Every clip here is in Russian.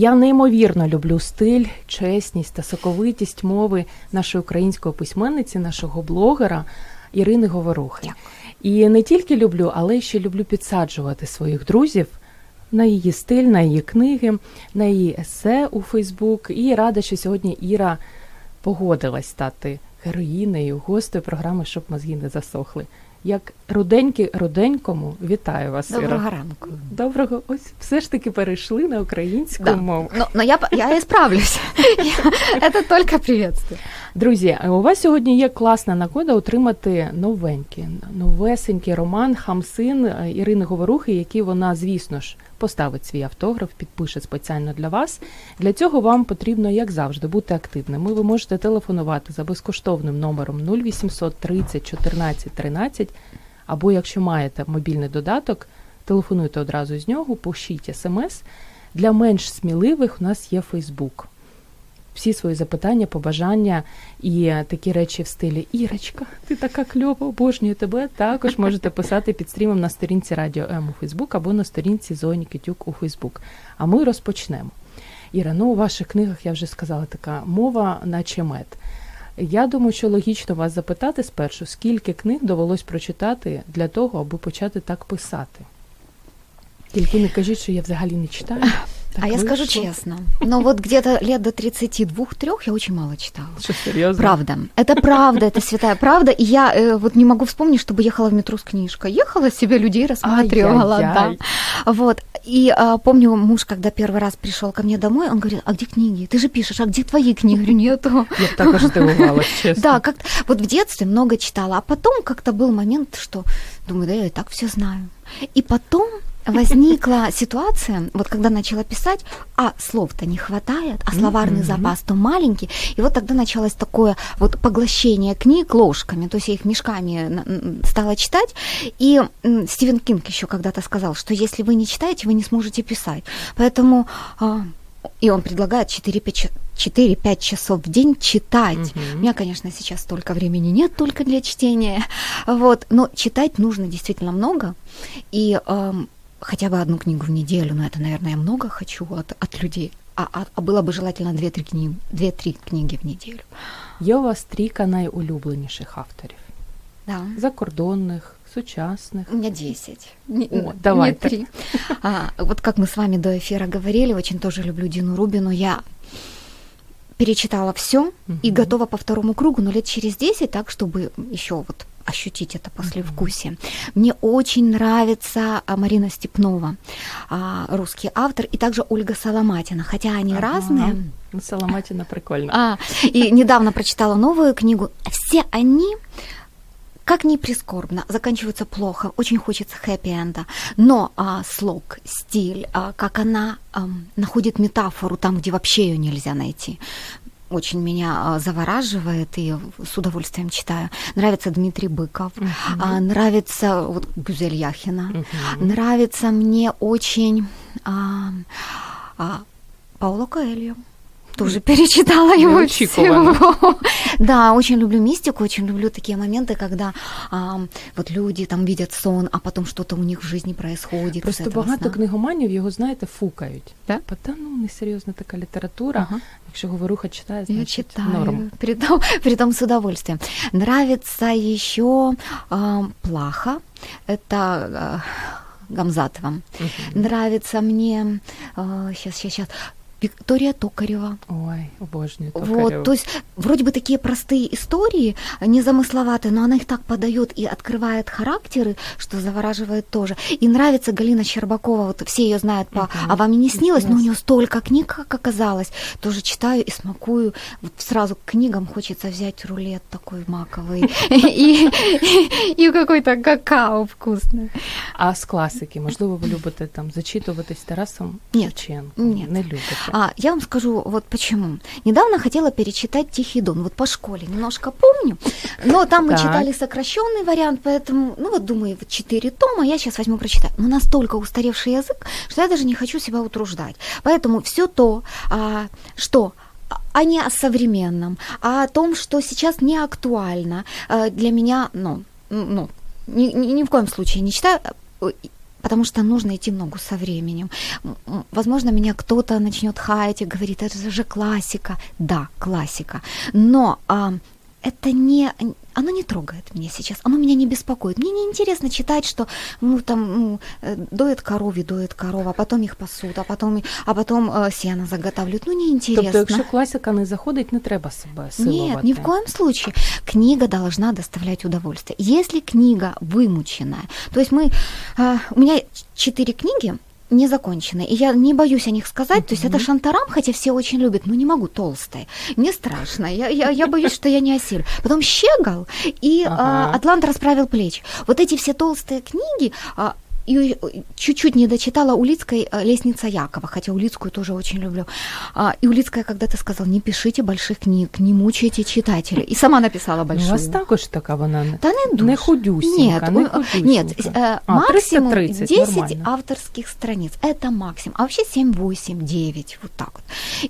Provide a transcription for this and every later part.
Я неймовірно люблю стиль, чесність та соковитість мови нашої української письменниці, нашого блогера Ірини Говорухи. І не тільки люблю, але ще люблю підсаджувати своїх друзів на її стиль, на її книги, на її есе у Фейсбук. І рада, що сьогодні Іра погодилась стати героїнею, гостею програми, щоб мозги не засохли. Як руденьки руденькому, вітаю вас. Доброго Іра. ранку. Доброго, ось все ж таки перейшли на українську Да. мову. Ну, ну я, я і справлюся. Це только приветствие. Друзі, у вас сьогодні є класна нагода отримати новенький, новесенький роман Хамсин Ірини Говорухи, який вона, звісно ж, поставить свій автограф, підпише спеціально для вас. Для цього вам потрібно, як завжди, бути активними. Ви можете телефонувати за безкоштовним номером 0800 30 14 13, або якщо маєте мобільний додаток, телефонуйте одразу з нього, пишіть смс. Для менш сміливих у нас є Фейсбук всі свої запитання, побажання і такі речі в стилі Ірочка, ти така кльова, обожнюю тебе. Також можете писати під стрімом на сторінці Радіо М у Фейсбук або на сторінці Зоні Китюк у Фейсбук. А ми розпочнемо. Іра, ну у ваших книгах я вже сказала така мова, наче мед. Я думаю, що логічно вас запитати спершу, скільки книг довелось прочитати для того, аби почати так писати. Тільки не кажіть, що я взагалі не читаю. Так а я скажу честно, но вот где-то лет до 32-3 я очень мало читала. Що серйозно? Правда. Это правда, это святая правда. И я э, вот не могу вспомнить, чтобы ехала в метро с книжкой. Ехала себе людей рассматривала, Ай-яй-яй. да. Вот. И а, помню, муж, когда первый раз пришел ко мне домой, он говорит, а где книги? Ты же пишешь, а где твои книги? Я говорю, нету. Я б також здивувалась, чесно. Да, как вот в детстве много читала, а потом как-то был момент, что думаю, да я и так все знаю. И потом возникла ситуация, вот когда начала писать, а слов-то не хватает, а словарный запас то маленький, и вот тогда началось такое вот поглощение книг ложками, то есть я их мешками стала читать, и Стивен Кинг еще когда-то сказал, что если вы не читаете, вы не сможете писать, поэтому а, и он предлагает 4-5 ча- 4-5 часов в день читать. Мгм. У меня, конечно, сейчас столько времени нет только для чтения, вот, но читать нужно действительно много, и эм, хотя бы одну книгу в неделю, но это, наверное, я много хочу от, от людей, а, а, а было бы желательно 2-3 книги, 2-3 книги в неделю. Є у вас трійка найулюбленіших авторів: Да. закордонних, сучасних. У меня 10. Не, О, не давайте. три. А, вот как мы с вами до эфира говорили, очень тоже люблю Дину Рубину. Я перечитала все и Мгм. готова по второму кругу, но лет через 10, так, чтобы еще вот ощутить это послевкусие. Мне очень нравится а, Марина Степнова, а, русский автор, и также Ольга Соломатина, хотя они Ага. разные. Соломатіна прикольно. А, и недавно прочитала новую книгу. Все они, как ни прискорбно, заканчиваются плохо. Очень хочется хэппи-энда. Но а, слог, стиль, а, как она ам, находит метафору там, где вообще ее нельзя найти. Очень меня а, завораживает и с удовольствием читаю. Нравится Дмитрий Быков, а, нравится вот Гюзель Яхина, Мгм. нравится мне очень а, а, Пауло Коэльо Тоже перечитала его Неочікувано. всего. Да, очень люблю мистику, очень люблю такие моменты, когда а, вот люди там видят сон, а потом что-то у них в жизни происходит. из Просто этого багато сна. книгоманів його, знаєте, фукають. Да? Типа, Та ну несерйозна така література. Ага. Якщо говоруха читає, Я значить читаю, норм. притом, притом с удовольствием. Нравится еще а, Плаха, это а, Гамзатова. Мгм. Нравится мне, сейчас, сейчас, сейчас, Виктория Токарева. Ой, обожнюю Токареву. Вот, то есть вроде бы такие простые истории, незамысловатые, но она их так подает и открывает характеры, что завораживает тоже. И нравится Галина Щербакова, вот все ее знают по «А вам и не снилось?», но у нее столько книг, как оказалось. Тоже читаю и смакую. Вот сразу к книгам хочется взять рулет такой маковый и какой-то какао вкусный. А з класики, можливо, ви любите там зачитуватись Тарасом Нет, нет. Не любите. А, я вам скажу вот почему. Недавно хотела перечитать Тихий Дон. Вот по школе немножко помню, но там мы Так. читали сокращенный вариант, поэтому, ну вот думаю, вот четыре тома, я сейчас возьму прочитаю. Но настолько устаревший язык, что я даже не хочу себя утруждать. Поэтому все то, а, что а не о современном, а о том, что сейчас не актуально э, для меня, ну, ну ни, ни- ни в коем случае не читаю, потому что нужно идти ногу со временем. Возможно, меня кто-то начнет хаять и говорит, это же классика. Да, классика. Но а, это не, оно не трогает меня сейчас, оно меня не беспокоит. Мне не интересно читать, что ну там ну, э, доет корове, доет корова, а потом их пасут, а потом, а потом э, сено заготавливают. Ну, неинтересно. Тобто, якщо класика не заходить, не треба себе силувати. Нет, ни в коем случае. Книга должна доставлять удовольствие. Если книга вымученная, то есть мы, а, у меня четыре книги не закончены, и я не боюсь о них сказать, то есть это шантарам, хотя все очень любят, но не могу, толстая, мне страшно, я, я, я боюсь, что я не осилю. Потом Щегол и а, Ага. Атлант расправил плечи. Вот эти все толстые книги, а, и чуть-чуть не дочитала Улицкой э, «Лестница Якова», хотя Улицкую тоже очень люблю. А, И Улицкая когда-то сказала, не пишите больших книг, не мучайте читателей. И сама написала большую. У вас також така вона не, Да не, не дуже. худюсінька, Нет, не худюсінька. нет, э, а, максимум 330, 10 нормально. авторских страниц. Это максимум. А вообще 7, 8, 9, вот так вот.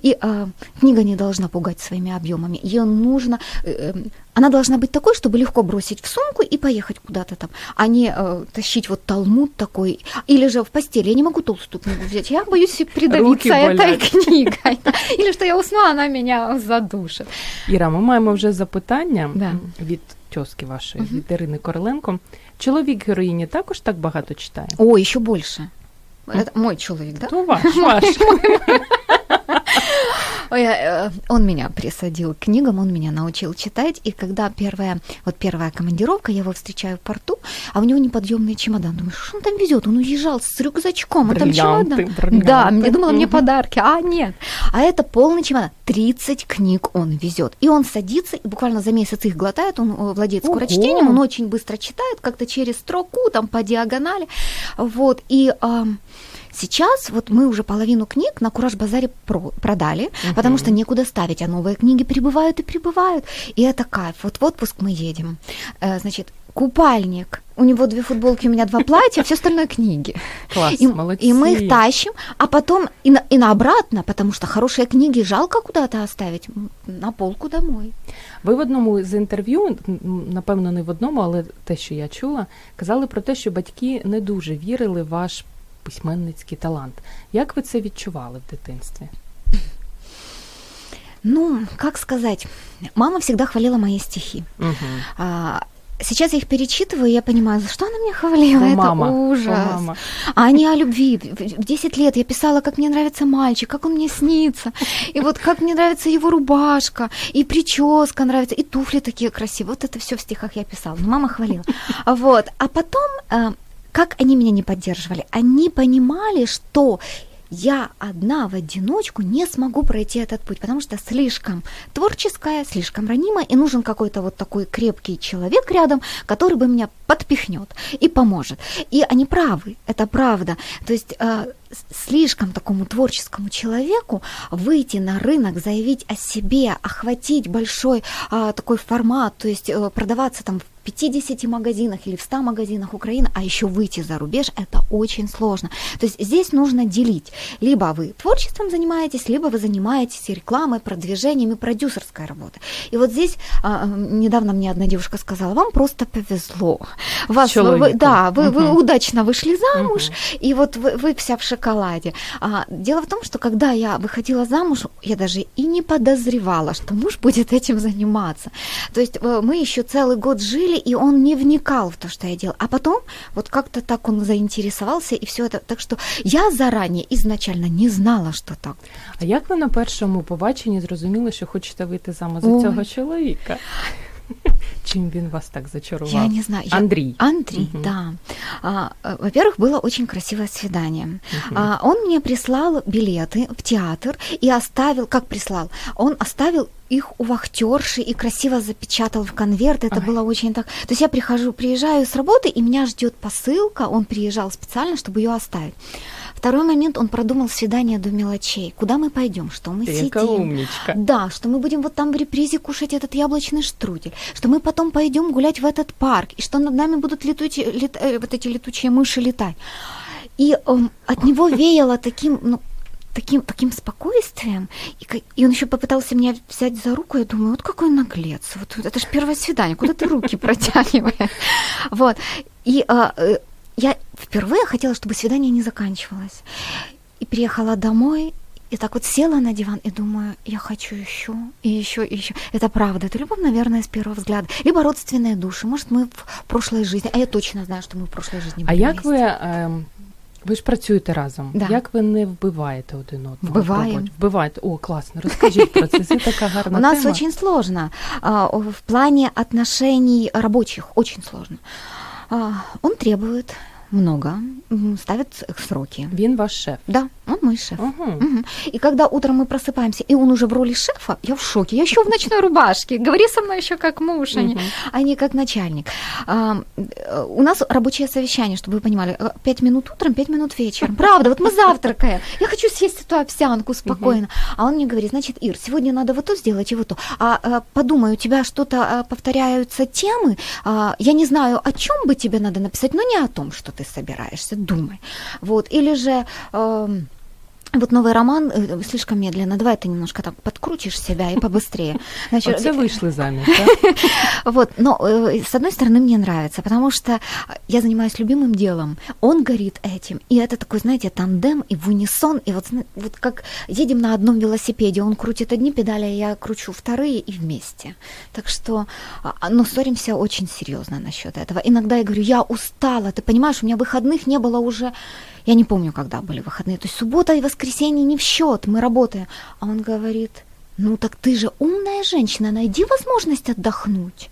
И э, книга не должна пугать своими объемами. Ее нужно... э, э, она должна быть такой, чтобы легко бросить в сумку и поехать куда-то там, а не э, тащить вот талмуд такой. Или же в постели. Я не могу толстую книгу взять. Я боюсь придавиться этой болят. книгой. Или что я усну, а она меня задушит. Іра, ми маємо вже запитання Да. м, від тьоски вашої, від Ірини Короленко. Чоловік героїні також так багато читає? О, еще больше. Это мой человек, да? То ваш, ваш. Ой, э, Он меня присадил к книгам, он меня научил читать, и когда первая, вот первая командировка, я его встречаю в порту, а у него неподъемный чемодан. Думаю, что он там везет? Он уезжал с рюкзачком, а там чемодан. бриллианты. Да, я думала, мне подарки, а нет. А это полный чемодан. 30 книг он везет. И он садится, и буквально за месяц их глотает, он э, владеет скорочтением, он очень быстро читает, как-то через строку, там по диагонали. Вот, и... Сейчас вот мы уже половину книг на Кураж-базаре про- продали, потому что некуда ставить, а новые книги прибывают и прибывают. И это кайф. Вот в отпуск мы едем. Э, Значит, купальник. У него две футболки, у меня два платья, все остальное книги. Клас, И, молодці. и мы их тащим, а потом и на, и на обратно, потому что хорошие книги жалко куда-то оставить, м, на полку домой. Ви в одному з інтерв'ю, м, напевно, не в одному, але те, що я чула, казали про те, що батьки не дуже вірили в ваш письменницький талант. Як ви це відчували в дитинстві? Ну, как сказать, мама всегда хвалила мои стихи. Угу. А, Сейчас я их перечитываю, и я понимаю, за что она меня хвалила. Это мама, ужас. о, мама. А они о любви. В в 10 лет я писала, как мне нравится мальчик, как он мне снится. И вот как мне нравится его рубашка, и прическа нравится, и туфли такие красивые. Вот это все в стихах я писала. Но мама хвалила. Вот. А потом, э, как они меня не поддерживали? Они понимали, что я одна в одиночку не смогу пройти этот путь, потому что слишком творческая, слишком ранимая, и нужен какой-то вот такой крепкий человек рядом, который бы меня подпихнет и поможет. И они правы, это правда. То есть э, слишком такому творческому человеку выйти на рынок, заявить о себе, охватить большой а, такой формат, то есть э, продаваться там в 50 магазинах или в 100 магазинах Украины, а еще выйти за рубеж, это очень сложно. То есть здесь нужно делить. Либо вы творчеством занимаетесь, либо вы занимаетесь и рекламой, продвижением и продюсерской работой. И вот здесь а, недавно мне одна девушка сказала, вам просто повезло. Вас, вы, да, вы, вы Мгм. удачно вышли замуж, и вот вы, вы вся в шоколаде. А, дело в том, что когда я выходила замуж, я даже и не подозревала, что муж будет этим заниматься. То есть э, мы еще целый год жили, говорили, и он не вникал в то, что я делала. А потом вот как-то так он заинтересовался, и все это. Так что я заранее изначально не знала, что так. А як ви на першому побаченні зрозуміли, що хочете вийти замуж за цього чоловіка? Чем він вас так зачаровал? Я не знаю. Я... Андрей. Андрей, угу. да. А, во-первых, было очень красивое свидание. Угу. А, он мне прислал билеты в театр и оставил, как прислал, он оставил их у вахтерши и красиво запечатал в конверт. Это Ой. было очень так. То есть я прихожу, приезжаю с работы, и меня ждет посылка. Он приезжал специально, чтобы ее оставить. Второй момент, он продумал свидание до мелочей. Куда мы пойдем, что мы Ты сидим. умничка. Да, что мы будем вот там в репризе кушать этот яблочный штрудель, что мы потом пойдем гулять в этот парк, и что над нами будут летучие, лет, э, вот эти летучие мыши летать. И э, от него веяло таким, ну, таким, таким спокойствием. И, и он еще попытался меня взять за руку. Я думаю, вот какой наглец. Вот, это же первое свидание, куда ты руки протягиваешь? Вот. И а, э, я впервые хотела, чтобы свидание не заканчивалось. И приехала домой, и так вот села на диван и думаю, я хочу еще, и еще, и еще. Это правда, это любовь, наверное, с первого взгляда. Либо родственные души. Может, мы в прошлой жизни, а я точно знаю, что мы в прошлой жизни были А як ви, е, ви ж працюєте разом, да. як ви не вбиваєте один одного? Вбиваем. Вбиваєте, о, классно, расскажите про це, це така гарна У нас тема. очень сложно, в плане отношений рабочих, очень сложно. Он требует много, ставит сроки. Він ваш шеф? Да, он мой шеф. Угу. Угу. И когда утром мы просыпаемся, и он уже в роли шефа, я в шоке. Я еще в ночной рубашке. Говори со мной еще как муж, а, не, а не как начальник. А, у нас рабочее совещание, чтобы вы понимали. Пять минут утром, пять минут вечером. Правда, вот мы завтракаем. Я хочу съесть эту овсянку спокойно. А он мне говорит, значит, Ир, сегодня надо вот то сделать и вот то. А, а подумай, у тебя что-то повторяются темы. А, я не знаю, о чем бы тебе надо написать, но не о том, что ты собираешься. Думай. Вот. Или же... Э, вот новый роман э, слишком медленно. Давай ты немножко так подкрутишь себя и побыстрее. Значит, Оце вышли замуж, да? Вот, но э, с одной стороны мне нравится, потому что я занимаюсь любимым делом, он горит этим, и это такой, знаете, тандем и в унисон, и вот, вот как едем на одном велосипеде, он крутит одни педали, а я кручу вторые и вместе. Так что, а, но ссоримся очень серьезно насчет этого. Иногда я говорю, я устала, ты понимаешь, у меня выходных не было уже я не помню, когда были выходные. То есть суббота и воскресенье не в счет, мы работаем. А он говорит, ну так ты же умная женщина, найди возможность отдохнуть.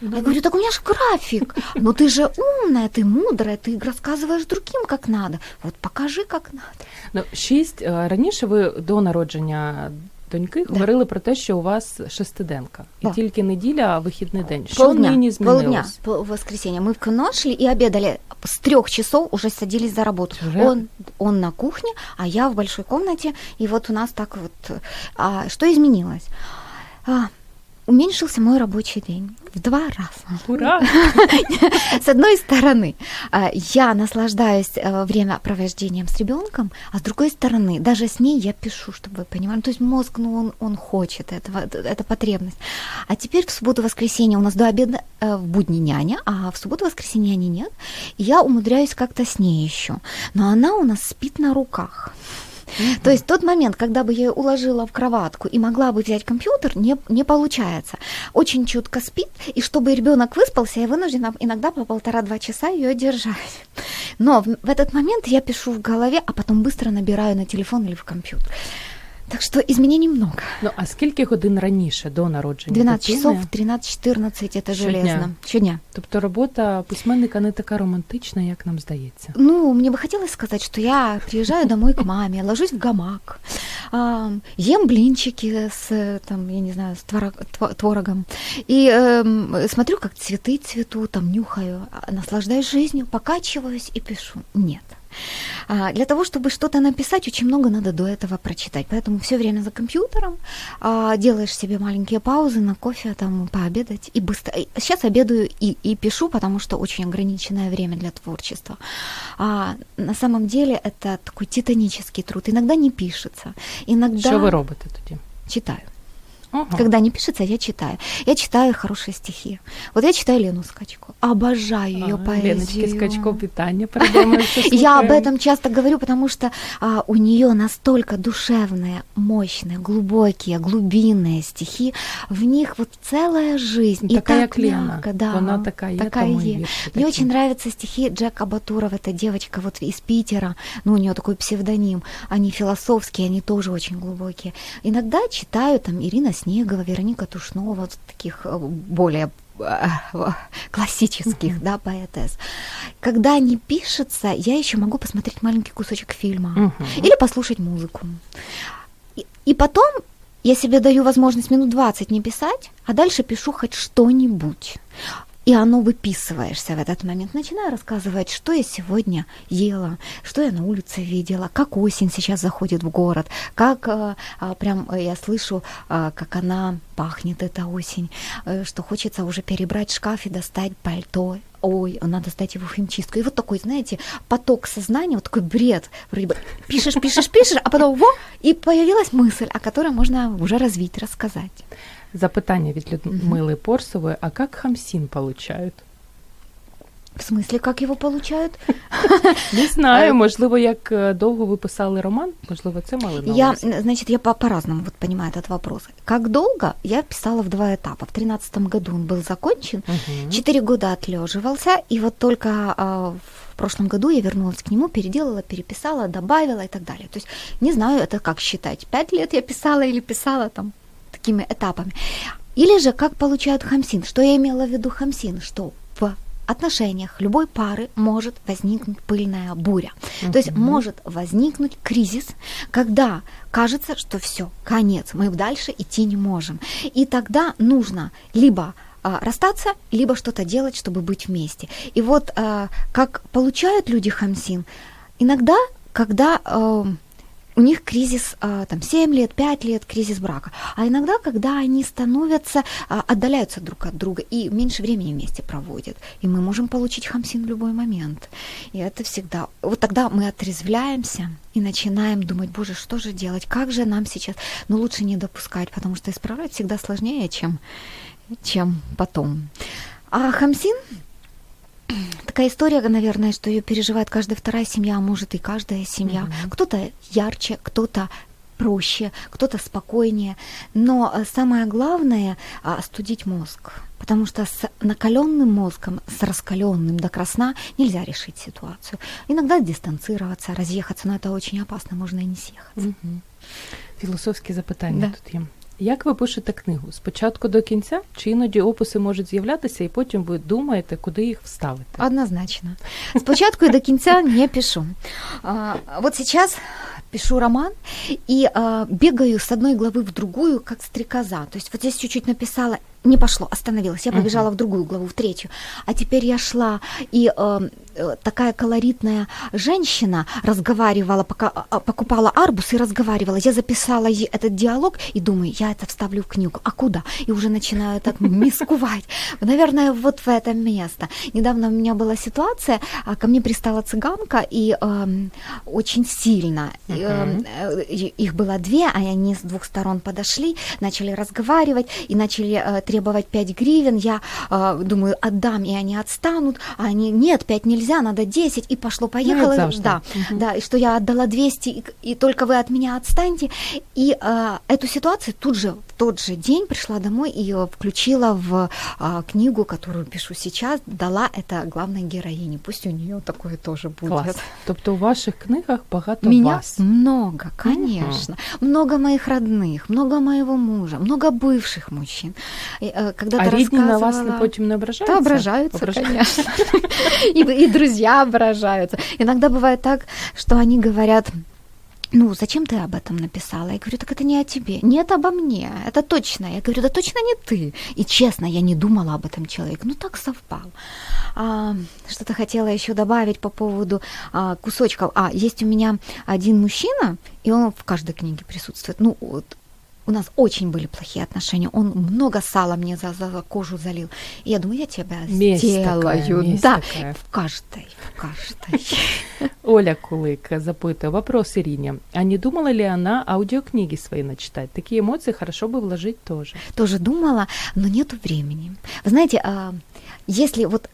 Да. Я говорю, так у меня же график. Но ты же умная, ты мудрая, ты рассказываешь другим, как надо. Вот покажи, как надо. Ну, шість раніше ви до народження доньки говорили про те, що у вас шестиденка, і тільки неділя, а вихідний день. Що полдня, нині змінилось? Полдня, по воскресенье. Мы в кино шли и обедали. С трех часов уже садились за работу. Уже? Он, он на кухне, а я в большой комнате. И вот у нас так вот... А, что изменилось? А, уменьшился мой рабочий день в два раза. Ура! С одной стороны, а, я наслаждаюсь э, времяпровождением с ребенком, а с другой стороны, даже с ней я пишу, чтобы вы понимали. То есть мозг, ну, он, он хочет этого, это потребность. А теперь в субботу-воскресенье у нас до обеда э, в будни няня, а в субботу-воскресенье няни нет. И я умудряюсь как-то с ней еще. Но она у нас спит на руках. То есть тот момент, когда бы я ее уложила в кроватку и могла бы взять компьютер, не, не получается. Очень чутко спит, и чтобы ребенок выспался, я вынуждена иногда по полтора-два часа ее держать. Но в, в этот момент я пишу в голове, а потом быстро набираю на телефон или в компьютер. Так що изменений много. Ну, а скільки годин раніше до народження? 12 дитини? часов, 13-14, это железно. Щодня. Тобто робота письменника не така романтична, як нам здається. Ну, мне бы хотелось сказать, что я приезжаю домой к маме, ложусь в гамак, ем блинчики с, там, я не знаю, с творогом, и э, смотрю, как цветы цветут, там, нюхаю, наслаждаюсь жизнью, покачиваюсь и пишу. Нет. А, для того, чтобы что-то написать, очень много надо до этого прочитать. Поэтому все время за компьютером, а, делаешь себе маленькие паузы на кофе, там, пообедать и быстро. Сейчас обедаю и, и пишу, потому что очень ограниченное время для творчества. А на самом деле это такой титанический труд. Иногда не пишется. Иногда... Что вы робите тоді? Читаю. Ага. Когда не пишется, я читаю. Я читаю хорошие стихи. Вот я читаю Лену Скачко. Обожаю ее поэзию. Леночки Скачко, питание Я об этом часто говорю, потому что а, у нее настолько душевные, мощные, глубокие, глубинные стихи. В них вот целая жизнь. Такая и так мягко, да. Она такая, такая. Мне очень нравятся стихи Джека Батурова. Это девочка вот из Питера. Ну, у нее такой псевдоним. Они философские, они тоже очень глубокие. Иногда читаю там Ирина Снегова, Вероника Тушнова, вот таких э, более э, классических, да, поэтесс. Когда они пишутся, я еще могу посмотреть маленький кусочек фильма или послушать музыку. И, и потом я себе даю возможность минут 20 не писать, а дальше пишу хоть что-нибудь и оно выписываешься в этот момент. Начинаю рассказывать, что я сегодня ела, что я на улице видела, как осень сейчас заходит в город, как а, а, прям э, я слышу, а, как она пахнет, эта осень, что хочется уже перебрать шкаф и достать пальто. Ой, надо сдать его в химчистку. И вот такой, знаете, поток сознания, вот такой бред. Вроде бы пишешь, пишешь, пишешь, а потом во, и появилась мысль, о которой можно уже развить, рассказать. Запитання від Людмили Порсової, а как хамсин получают? В смысле, как его получают? Не знаю, можливо, як довго ви писали роман, можливо, це мали на Я, значит, я по- по-разному вот понимаю этот вопрос. Как долго? Я писала в два этапа. В тринадцатом году он был закончен, четыре года отлеживался, и вот только а, в прошлом году я вернулась к нему, переделала, переписала, добавила и так далее. То есть не знаю, это как считать. Пять лет я писала или писала там такими этапами. Или же как получают хамсин. Что я имела в виду хамсин? Что в отношениях любой пары может возникнуть пыльная буря. Uh-huh. То есть может возникнуть кризис, когда кажется, что все, конец, мы дальше идти не можем. И тогда нужно либо а, расстаться, либо что-то делать, чтобы быть вместе. И вот а, как получают люди хамсин, иногда, когда а, у них кризис а, там 7 лет, 5 лет, кризис брака. А иногда, когда они становятся, а, отдаляются друг от друга и меньше времени вместе проводят, и мы можем получить хамсин в любой момент. И это всегда... Вот тогда мы отрезвляемся и начинаем думать, боже, что же делать, как же нам сейчас... Но лучше не допускать, потому что исправлять всегда сложнее, чем, чем потом. А хамсин такая история, наверное, что ее переживает каждая вторая семья, а может и каждая семья. Mm-hmm. Кто-то ярче, кто-то проще, кто-то спокойнее. Но э, самое главное а, остудить мозг. Потому что с накаленным мозгом, с раскаленным до красна нельзя решить ситуацию. Иногда дистанцироваться, разъехаться, но это очень опасно, можно и не съехаться. Угу. Філософські запитання да. тут є. Як ви пишете книгу? Спочатку до кінця? Чи іноді описи можуть з'являтися, і потім ви думаєте, куди їх вставити? Однозначно. Спочатку и до кінця не пишу. А, вот сейчас пишу роман и а, бегаю с одной главы в другую, как стрекоза. То есть вот здесь чуть-чуть написала, не пошло, остановилась. Я побежала uh-huh. в другую главу, в третью. А теперь я шла, и э, э такая колоритная женщина разговаривала, пока э, покупала арбуз и разговаривала. Я записала этот диалог и думаю, я это вставлю в книгу. А куда? И уже начинаю так мискувать. Наверное, вот в это место. Недавно у меня была ситуация, а, ко мне пристала цыганка, и э, очень сильно. Uh-huh. Э, их было две, а они с двух сторон подошли, начали разговаривать и начали э, требовать 5 гривен, я э, думаю, отдам, и они отстанут, а они, нет, 5 нельзя, надо 10, и пошло-поехало. Ну, да, угу. да, и что я отдала 200, и, и только вы от меня отстаньте. И э, эту ситуацию тут же, тот же день пришла домой и ее включила в э, книгу, которую пишу сейчас, дала это главной героине. Пусть у нее такое тоже будет. Класс. Тобто у ваших книгах багато Меня вас. много, конечно. Угу. Много моих родных, много моего мужа, много бывших мужчин. Э, когда а рідні на вас не потім не ображаются? Да, ображаются, ображаются. конечно. И, и друзья ображаются. Иногда бывает так, что они говорят, ну, зачем ты об этом написала? Я говорю, так это не о тебе. Нет, обо мне. Это точно. Я говорю, да точно не ты. И честно, я не думала об этом человеке. Ну, так совпал. А, что-то хотела еще добавить по поводу а, кусочков. А, есть у меня один мужчина, и он в каждой книге присутствует. Ну, вот, у нас очень были плохие отношения. Он много сала мне за, за кожу залил. И я думаю, я тебя Месть сделаю. такая, месть да, такая. в каждой, в каждой. Оля Кулик запытывает вопрос Ирине. А не думала ли она аудиокниги свои начитать? Такие эмоции хорошо бы вложить тоже. Тоже думала, но нету времени. Вы знаете, а, если вот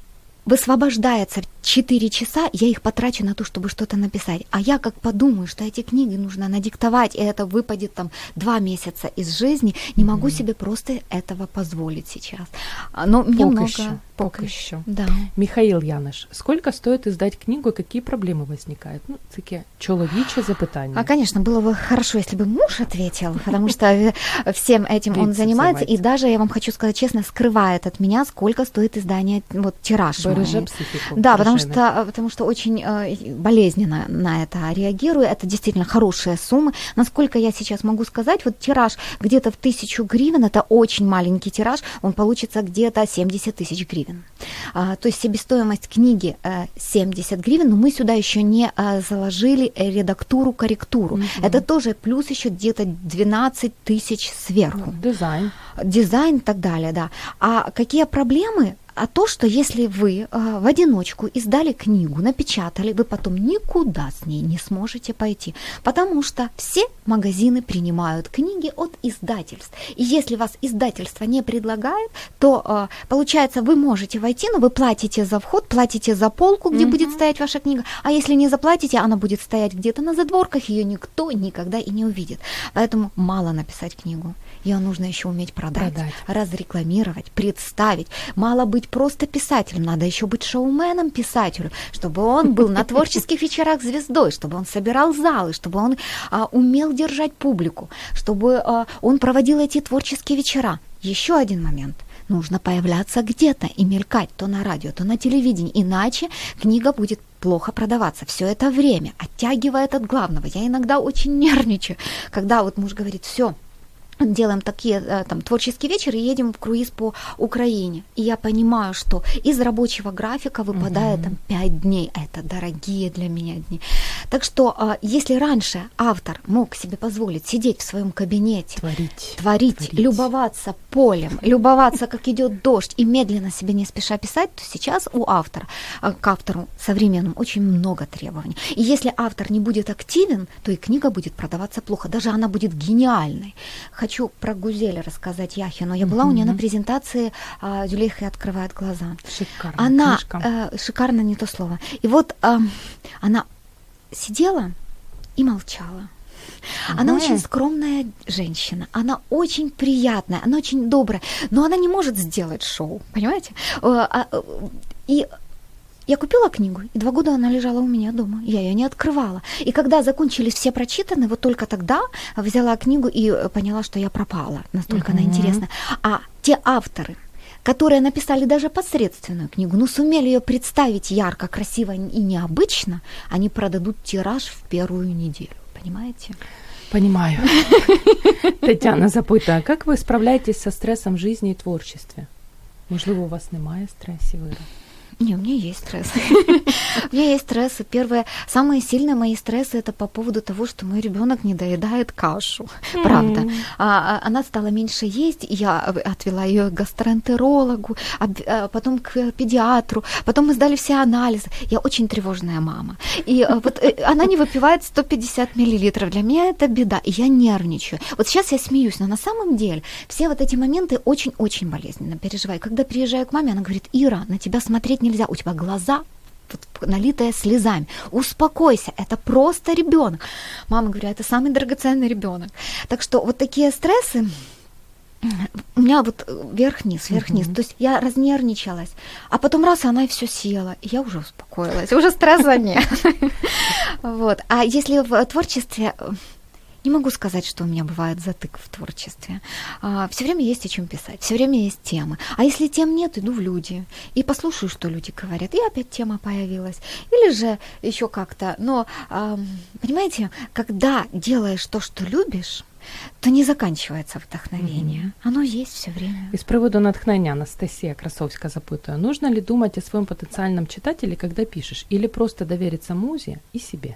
высвобождается 4 часа, я их потрачу на то, чтобы что-то написать. А я как подумаю, что эти книги нужно надиктовать, и это выпадет там 2 месяца из жизни, не могу Мгм. себе просто этого позволить сейчас. А, Но мне много... еще, пока еще. Да. Михаил Яниш, сколько стоит издать книгу, какие проблемы возникают? Ну, таке чоловіче запитання. А, конечно, было бы хорошо, если бы муж ответил, потому что э, всем этим он занимается, и даже, я вам хочу сказать честно, скрывает от меня, сколько стоит издание, вот, тираж. Береже. Да, потому дружини. что, э, потому что очень э, болезненно на это реагирую. Это действительно хорошие суммы. Насколько я сейчас могу сказать, вот тираж где-то в тысячу гривен, это очень маленький тираж, он получится где-то 70 тысяч гривен. А, то есть себестоимость книги э, 70 гривен, но мы сюда еще не э, заложили редактуру, корректуру. Мгм. Это тоже плюс еще где-то 12 тысяч сверху дизайн. дизайн и так далее, да. А какие проблемы? А то, что если вы э, в одиночку издали книгу, напечатали, вы потом никуда с ней не сможете пойти, потому что все магазины принимают книги от издательств. И если вас издательство не предлагает, то э, получается вы можете войти, но вы платите за вход, платите за полку, где Мгм. будет стоять ваша книга, а если не заплатите, она будет стоять где-то на задворках, ее никто никогда и не увидит. Поэтому мало написать книгу, ее нужно еще уметь продать, Продать. разрекламировать, представить. Мало быть просто писателем, надо еще быть шоуменом писателю, чтобы он был на творческих вечерах звездой, чтобы он собирал залы, чтобы он а, умел держать публику, чтобы а, он проводил эти творческие вечера. Еще один момент. Нужно появляться где-то и мелькать то на радио, то на телевидении, иначе книга будет плохо продаваться. Все это время оттягивает от главного. Я иногда очень нервничаю, когда вот муж говорит, все, делаем такие э, там творческие вечеры и едем в круиз по Украине. И я понимаю, что из рабочего графика выпадает Мгм. там 5 дней. Это дорогие для меня дни. Так что а, если раньше автор мог себе позволить сидеть в своем кабинете, Творить. творить, Творить. любоваться полем, любоваться, как идет дождь, и медленно себе не спеша писать, то сейчас у автора, а, к автору современному очень много требований. И если автор не будет активен, то и книга будет продаваться плохо. Даже она будет гениальной. Хочу про Гузеля рассказать Яхину. Я была у нее на презентации а, «Зюлейха открывает глаза». Шикарна Она, книжка. э, шикарно не то слово. И вот э, она сидела и молчала. Она Ага. очень скромная женщина, она очень приятная, она очень добрая, но она не может сделать шоу, понимаете? Э, а, э, И я купила книгу, и два года она лежала у меня дома, я ее не открывала. И когда закончились все прочитаны, вот только тогда взяла книгу и э, поняла, что я пропала, настолько она Мгм. интересна. А те авторы, которые написали даже посредственную книгу, но сумели ее представить ярко, красиво и необычно, они продадут тираж в первую неделю. Понимаете? Понимаю. Тетяна запитує, а як ви справляєтесь со стресом в житті і творчестві? Можливо, у вас немає стресів, Іра? Не, у меня есть стресс. У меня есть стрессы. Первые, самые сильные мои стрессы это по поводу того, что мой ребенок не доедает кашу. Правда. А, а, Она стала меньше есть, и я отвела ее к гастроэнтерологу, а потом к педиатру, потом мы сдали все анализы. Я очень тревожная мама. И вот э, она не выпивает 150 миллилитров. Для меня это беда, и я нервничаю. Вот сейчас я смеюсь, но на самом деле все вот эти моменты очень-очень болезненно переживаю. Когда приезжаю к маме, она говорит, Ира, на тебя смотреть нельзя, у тебя глаза налитая слезами. Успокойся, это просто ребенок. Мама говорит, это самый драгоценный ребенок. Так что вот такие стрессы, у меня вот вверх-вниз, вверх-вниз. Мгм. То есть я разнервничалась, а потом раз, она и все съела, и я уже успокоилась, уже стресса нет. Вот. А если в творчестве, не могу сказать, что у меня бывает затык в творчестве. Все время есть о чем писать, все время есть темы. А если тем нет, иду в люди и послушаю, что люди говорят. И опять тема появилась. Или же еще как-то. Но, ам, понимаете, когда делаешь то, что любишь, то не заканчивается вдохновение. Мгм. Оно есть все время. І з приводу натхнення Анастасія Красовська запитує, нужно ли думать о своем потенциальном читателе, когда пишешь, или просто довериться музе и себе?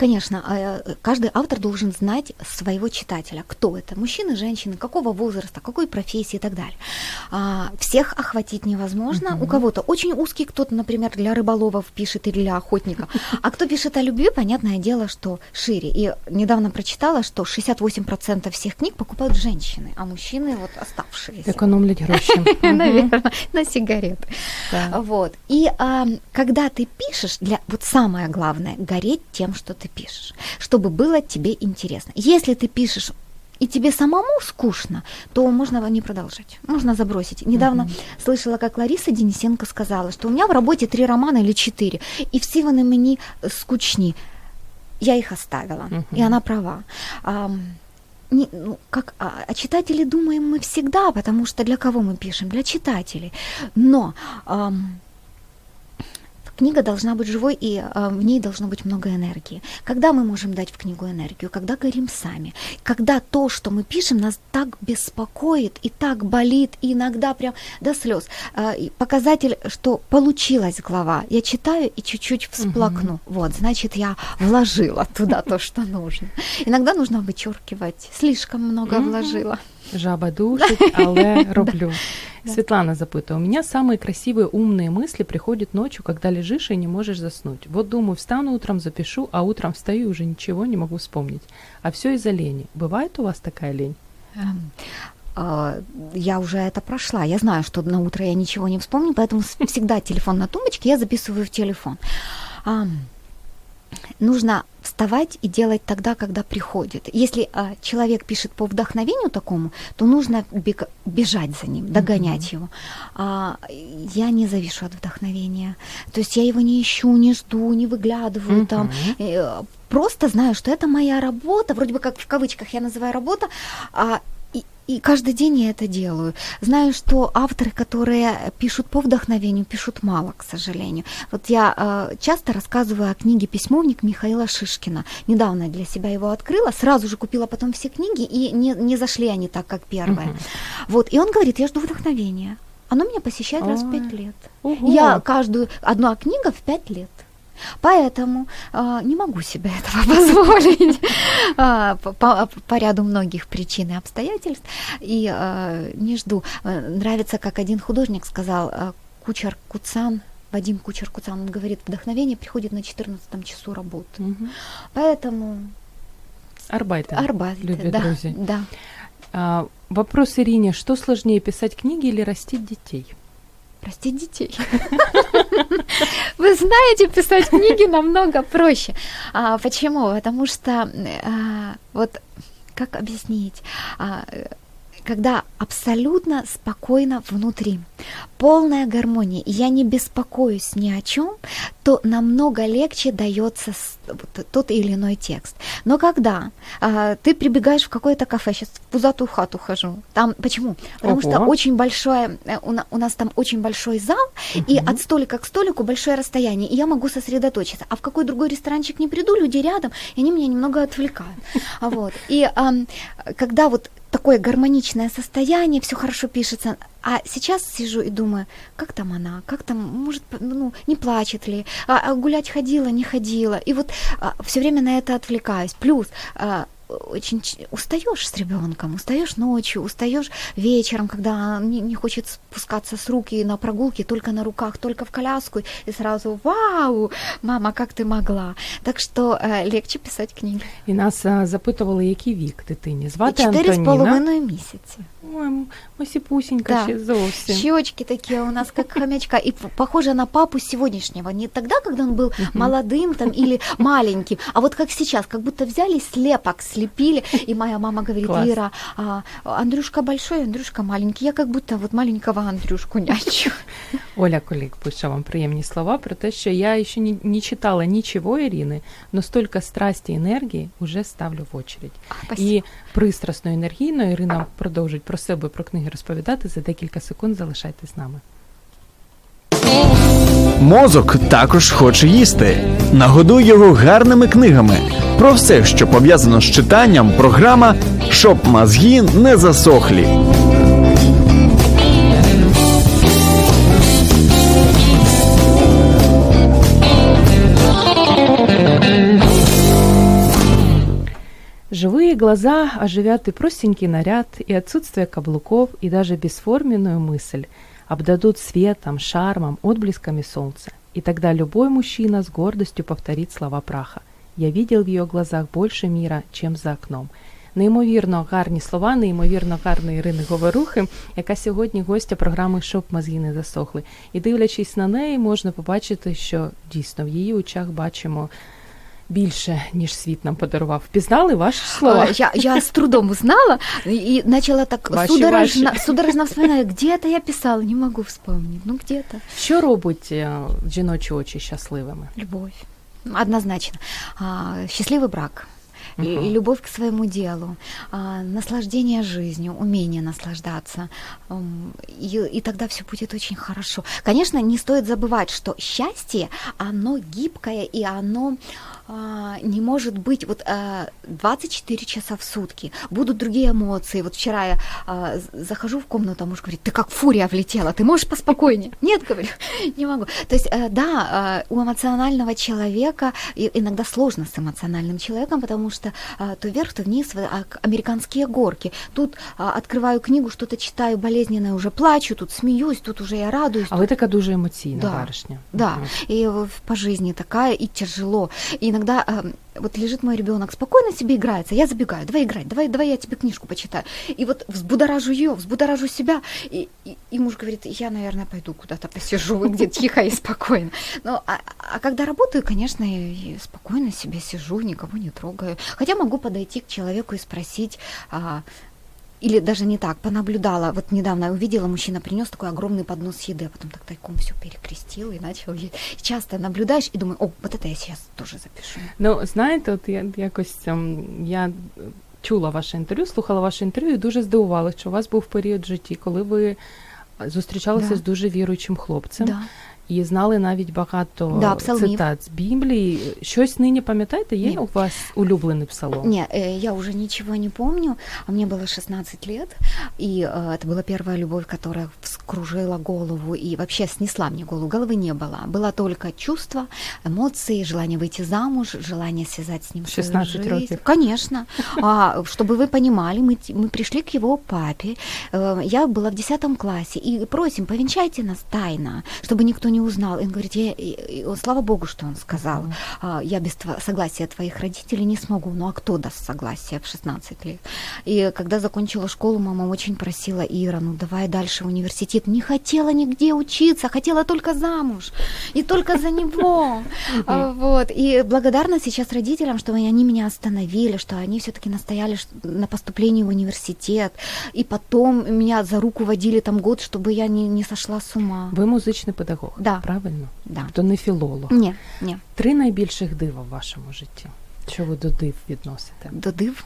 Конечно, э, каждый автор должен знать своего читателя. Кто это? Мужчины, женщины, какого возраста, какой профессии и так далее. А, всех охватить невозможно. У кого-то очень узкий, кто-то, например, для рыболовов пишет или для охотника. А кто пишет о любви, понятное дело, что шире. И недавно прочитала, что 68% всех книг покупают женщины, а мужчины вот оставшиеся. Экономлять гроши. Наверное, на сигареты. Вот. И когда ты пишешь, для вот самое главное, гореть тем, что ты пишешь, чтобы было тебе интересно. Если ты пишешь и тебе самому скучно, то можно не продолжать, можно забросить. Недавно mm-hmm. слышала, как Лариса Денисенко сказала, что у меня в работе три романа или четыре, и все вони мені скучні. Я их оставила, mm-hmm. и она права. А, не, ну, как, а, о читателе думаем мы всегда, потому что для кого мы пишем? Для читателей. Но... А, книга должна быть живой, и э, в ней должно быть много энергии. Когда мы можем дать в книгу энергию? Когда горим сами. Когда то, что мы пишем, нас так беспокоит и так болит, и иногда прям до слез. Э, показатель, что получилась глава. Я читаю и чуть-чуть всплакну. Угу. Вот, значит, я вложила туда то, что нужно. Иногда нужно вычеркивать. Слишком много вложила. Жаба душить, але роблю. Светлана запытывает. У меня самые красивые умные мысли приходят ночью, когда лежишь и не можешь заснуть. Вот думаю, встану утром, запишу, а утром встаю и уже ничего не могу вспомнить. А все из-за лени. Бывает у вас такая лень? Эм, а, я уже это прошла. Я знаю, что на утро я ничего не вспомню, поэтому всегда телефон на тумбочке я записываю в телефон нужно вставать и делать тогда, когда приходит. Если а, человек пишет по вдохновению такому, то нужно бег, бежать за ним, догонять mm-hmm. его. А, я не завишу от вдохновения. То есть я его не ищу, не жду, не выглядываю mm-hmm. там. Э, просто знаю, что это моя работа, вроде бы как в кавычках я называю работа, а и каждый день я это делаю. Знаю, что авторы, которые пишут по вдохновению, пишут мало, к сожалению. Вот я э, часто рассказываю о книге «Письмовник» Михаила Шишкина. Недавно для себя его открыла, сразу же купила потом все книги, и не, не зашли они так, как первые. Uh-huh. Вот, и он говорит, я жду вдохновения. Оно меня посещает Ой. раз в пять лет. Угу. Я каждую, одна книга в пять лет. Поэтому э, не могу себе этого позволить э, по, по ряду многих причин и обстоятельств. И э, не жду. Нравится, как один художник сказал, э, Кучер Куцан, Вадим Кучер Куцан, он говорит, вдохновение приходит на 14 часу работы. Угу. Поэтому... Арбайтер. Арбайтер, любят да, друзья. Да. А, вопрос Ирине, что сложнее, писать книги или растить детей? Растить детей. Вы знаете, писать книги намного проще. А, почему? Потому что а, вот как объяснить? А, когда абсолютно спокойно внутри, полная гармония, и я не беспокоюсь ни о чем, то намного легче дается тот или иной текст. Но когда а, ты прибегаешь в какое-то кафе, сейчас в пузатую хату хожу, там почему? Потому Ого. что очень большое, э, у, у нас там очень большой зал, угу. и от столика к столику большое расстояние, и я могу сосредоточиться. А в какой другой ресторанчик не приду, люди рядом, и они меня немного отвлекают. Вот. И а, когда вот такое гармоничное состояние, все хорошо пишется. А сейчас сижу и думаю, как там она, как там, может, ну, не плачет ли, а, а гулять ходила, не ходила. И вот а, все время на это отвлекаюсь. Плюс а, очень устаешь с ребенком, устаешь ночью, устаешь вечером, когда не, не хочет спускаться с руки на прогулки, только на руках, только в коляску, и сразу «Вау! Мама, как ты могла!» Так что э, легче писать книги. І нас а, запитували, який вік дитині. Звати Чотири з половиною місяці. Ой, Осипусенька да. зовсім. Щечки такие у нас, как хомячка. И похожа на папу сегодняшнего. Не тогда, когда он был молодым там, или маленьким, а вот как сейчас, как будто взяли слепок, слепили. И моя мама говорит, Класс. Ира, а, Андрюшка большой, Андрюшка маленький. Я как будто вот маленького Андрюшку нянчу. Оля Колік пише вам приємні слова про те, що я ще не, не читала нічого Ірини, но столько страсті і енергії вже ставлю в очередь. Спасибо. І пристрасно енергійно Ірина продовжить про себе, про книги розповідати за декілька секунд. Залишайтесь з нами. Мозок також хоче їсти. Нагодуй його гарними книгами. Про все, що пов'язано з читанням, програма щоб мозги не засохлі. глаза оживят и простенький наряд, и отсутствие каблуков, и даже бесформенную мысль обдадут светом, шармом, отблесками солнца. И тогда любой мужчина с гордостью повторит слова праха. Я видел в ее глазах больше мира, чем за окном. Неймовірно гарні слова, неймовірно гарної Ірини Говорухи, яка сьогодні гостя програми Щоб мозги не засохли. І дивлячись на неї, можна побачити, що дійсно в її очах бачимо більше, ніж світ нам подарував. Впізнали ваші слова? Я, я с трудом узнала и начала так Ваши, судорожно, ваши. судорожно вспоминать, где это я писала, не могу вспомнить. Ну, где-то. Що робить е, жіночі очі щасливими? Любовь. Однозначно. А, счастливый брак. и- Мгм. и любовь к своему делу, а, наслаждение жизнью, умение наслаждаться, м, и, и тогда все будет очень хорошо. Конечно, не стоит забывать, что счастье, оно гибкое и оно а, не может быть вот а, 24 часа в сутки. Будут другие эмоции. Вот вчера я а, захожу в комнату, а муж говорит, ты как фурия влетела, ты можешь поспокойнее? Нет, говорю, не могу. То есть, э, да, э, у эмоционального человека и иногда сложно с эмоциональным человеком, потому что а, то вверх, то вниз, а, американские горки. Тут а, открываю книгу, что-то читаю болезненное, уже плачу, тут смеюсь, тут уже я радуюсь. А ви така дуже емоційна Да. баришня. Да, и по жизни такая, и тяжело. И иногда э, вот лежит мой ребенок, спокойно себе играется, я забегаю, давай играть, давай, давай я тебе книжку почитаю. И вот взбудоражу ее, взбудоражу себя, и, и, и муж говорит, я, наверное, пойду куда-то посижу, где тихо и спокойно. Ну, а, а когда работаю, конечно, я спокойно себе сижу, никого не трогаю. Хотя могу подойти к человеку и спросить, а, или даже не так, понаблюдала. Вот недавно я увидела, мужчина принес такой огромный поднос еды, а потом так тайком все перекрестил и начал есть. И часто наблюдаешь и думаю, о, вот это я сейчас тоже запишу. Ну, знаєте, от я якось ем, я е, чула ваше інтерв'ю, слухала ваше інтерв'ю і дуже здивувалася, що у вас був період в житті, коли ви зустрічалися Да. з дуже віруючим хлопцем Да. і знали навіть багато Да, псалмів. цитат з Біблії. Щось нині пам'ятаєте? Є Ні. у вас улюблений псалом? Не, э, я уже ничего не помню. А Мне было 16 лет, и э, это была первая любовь, которая вскружила голову и вообще снесла мне голову. Головы не было. Было только чувство, эмоции, желание выйти замуж, желание связать с ним свою 16 жизнь. років. Конечно. А, чтобы вы понимали, мы, т- мы пришли к его папе. Э, Я была в 10 классе, и просим, повенчайте нас тайно, чтобы никто не узнал. И он говорит, я, и- и слава богу, что он сказал. А, Я без тво- согласия твоих родителей не смогу. Ну а кто даст согласие в 16 лет? И когда закончила школу, мама очень просила Ира, ну давай дальше в университет. Не хотела нигде учиться, хотела только замуж. И только за него. А, Вот. И благодарна сейчас родителям, что они меня остановили, что они все-таки настояли на поступлении в университет. И потом меня за руку водили там год, чтобы я не, не сошла с ума. Ви музичний педагог, Да. правильно? Да. То не філолог. Не, не. Три найбільших дива в вашому житті. Що ви до див відносите? Додыв.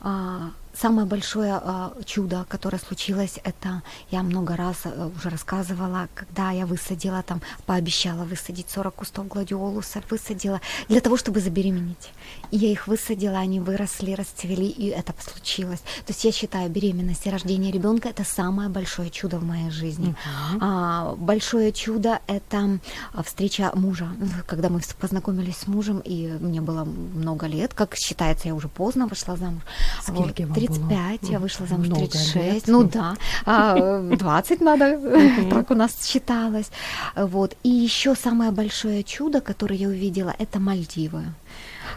А, Самое большое а, чудо, которое случилось, это я много раз э, уже рассказывала, когда я высадила там, пообещала высадить 40 кустов гладиолуса, высадила для того, чтобы забеременеть. И я их высадила, они выросли, расцвели, и это случилось. То есть я считаю, беременность и рождение ребенка это самое большое чудо в моей жизни. А, большое чудо это а, встреча мужа, когда мы познакомились с мужем, и мне было много лет, как считается, я уже поздно вышла замуж. Скільки вам 35, я було? вышла замуж Много 36. лет. Ну да, а, э, 20 надо, так у нас считалось. Вот. И еще самое большое чудо, которое я увидела, это Мальдивы.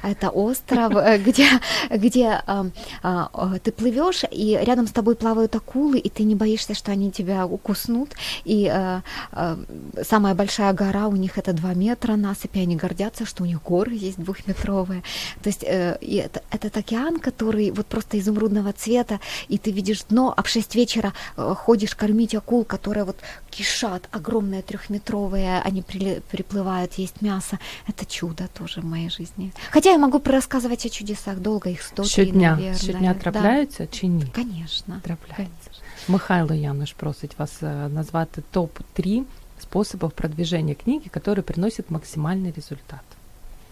Это остров, э, где, где а, а, ты плывешь, и рядом с тобой плавают акулы, и ты не боишься, что они тебя укуснут. И а, а, самая большая гора у них это 2 метра насыпи, они гордятся, что у них горы есть двухметровые. То есть э, и это, этот океан, который вот просто изумрудного цвета, и ты видишь дно, а в 6 вечера э, ходишь кормить акул, которые вот кишат, огромные трехметровые, они приплывают есть мясо. Это чудо тоже в моей жизни. Хотя я могу рассказывать о чудесах долго, их 103, Щодня, наверное. щодня Да. трапляються чи ні? Конечно. Трапляється. Михайло Януш просить вас э, назвать топ-3 способов продвижения книги, которые приносят максимальный результат.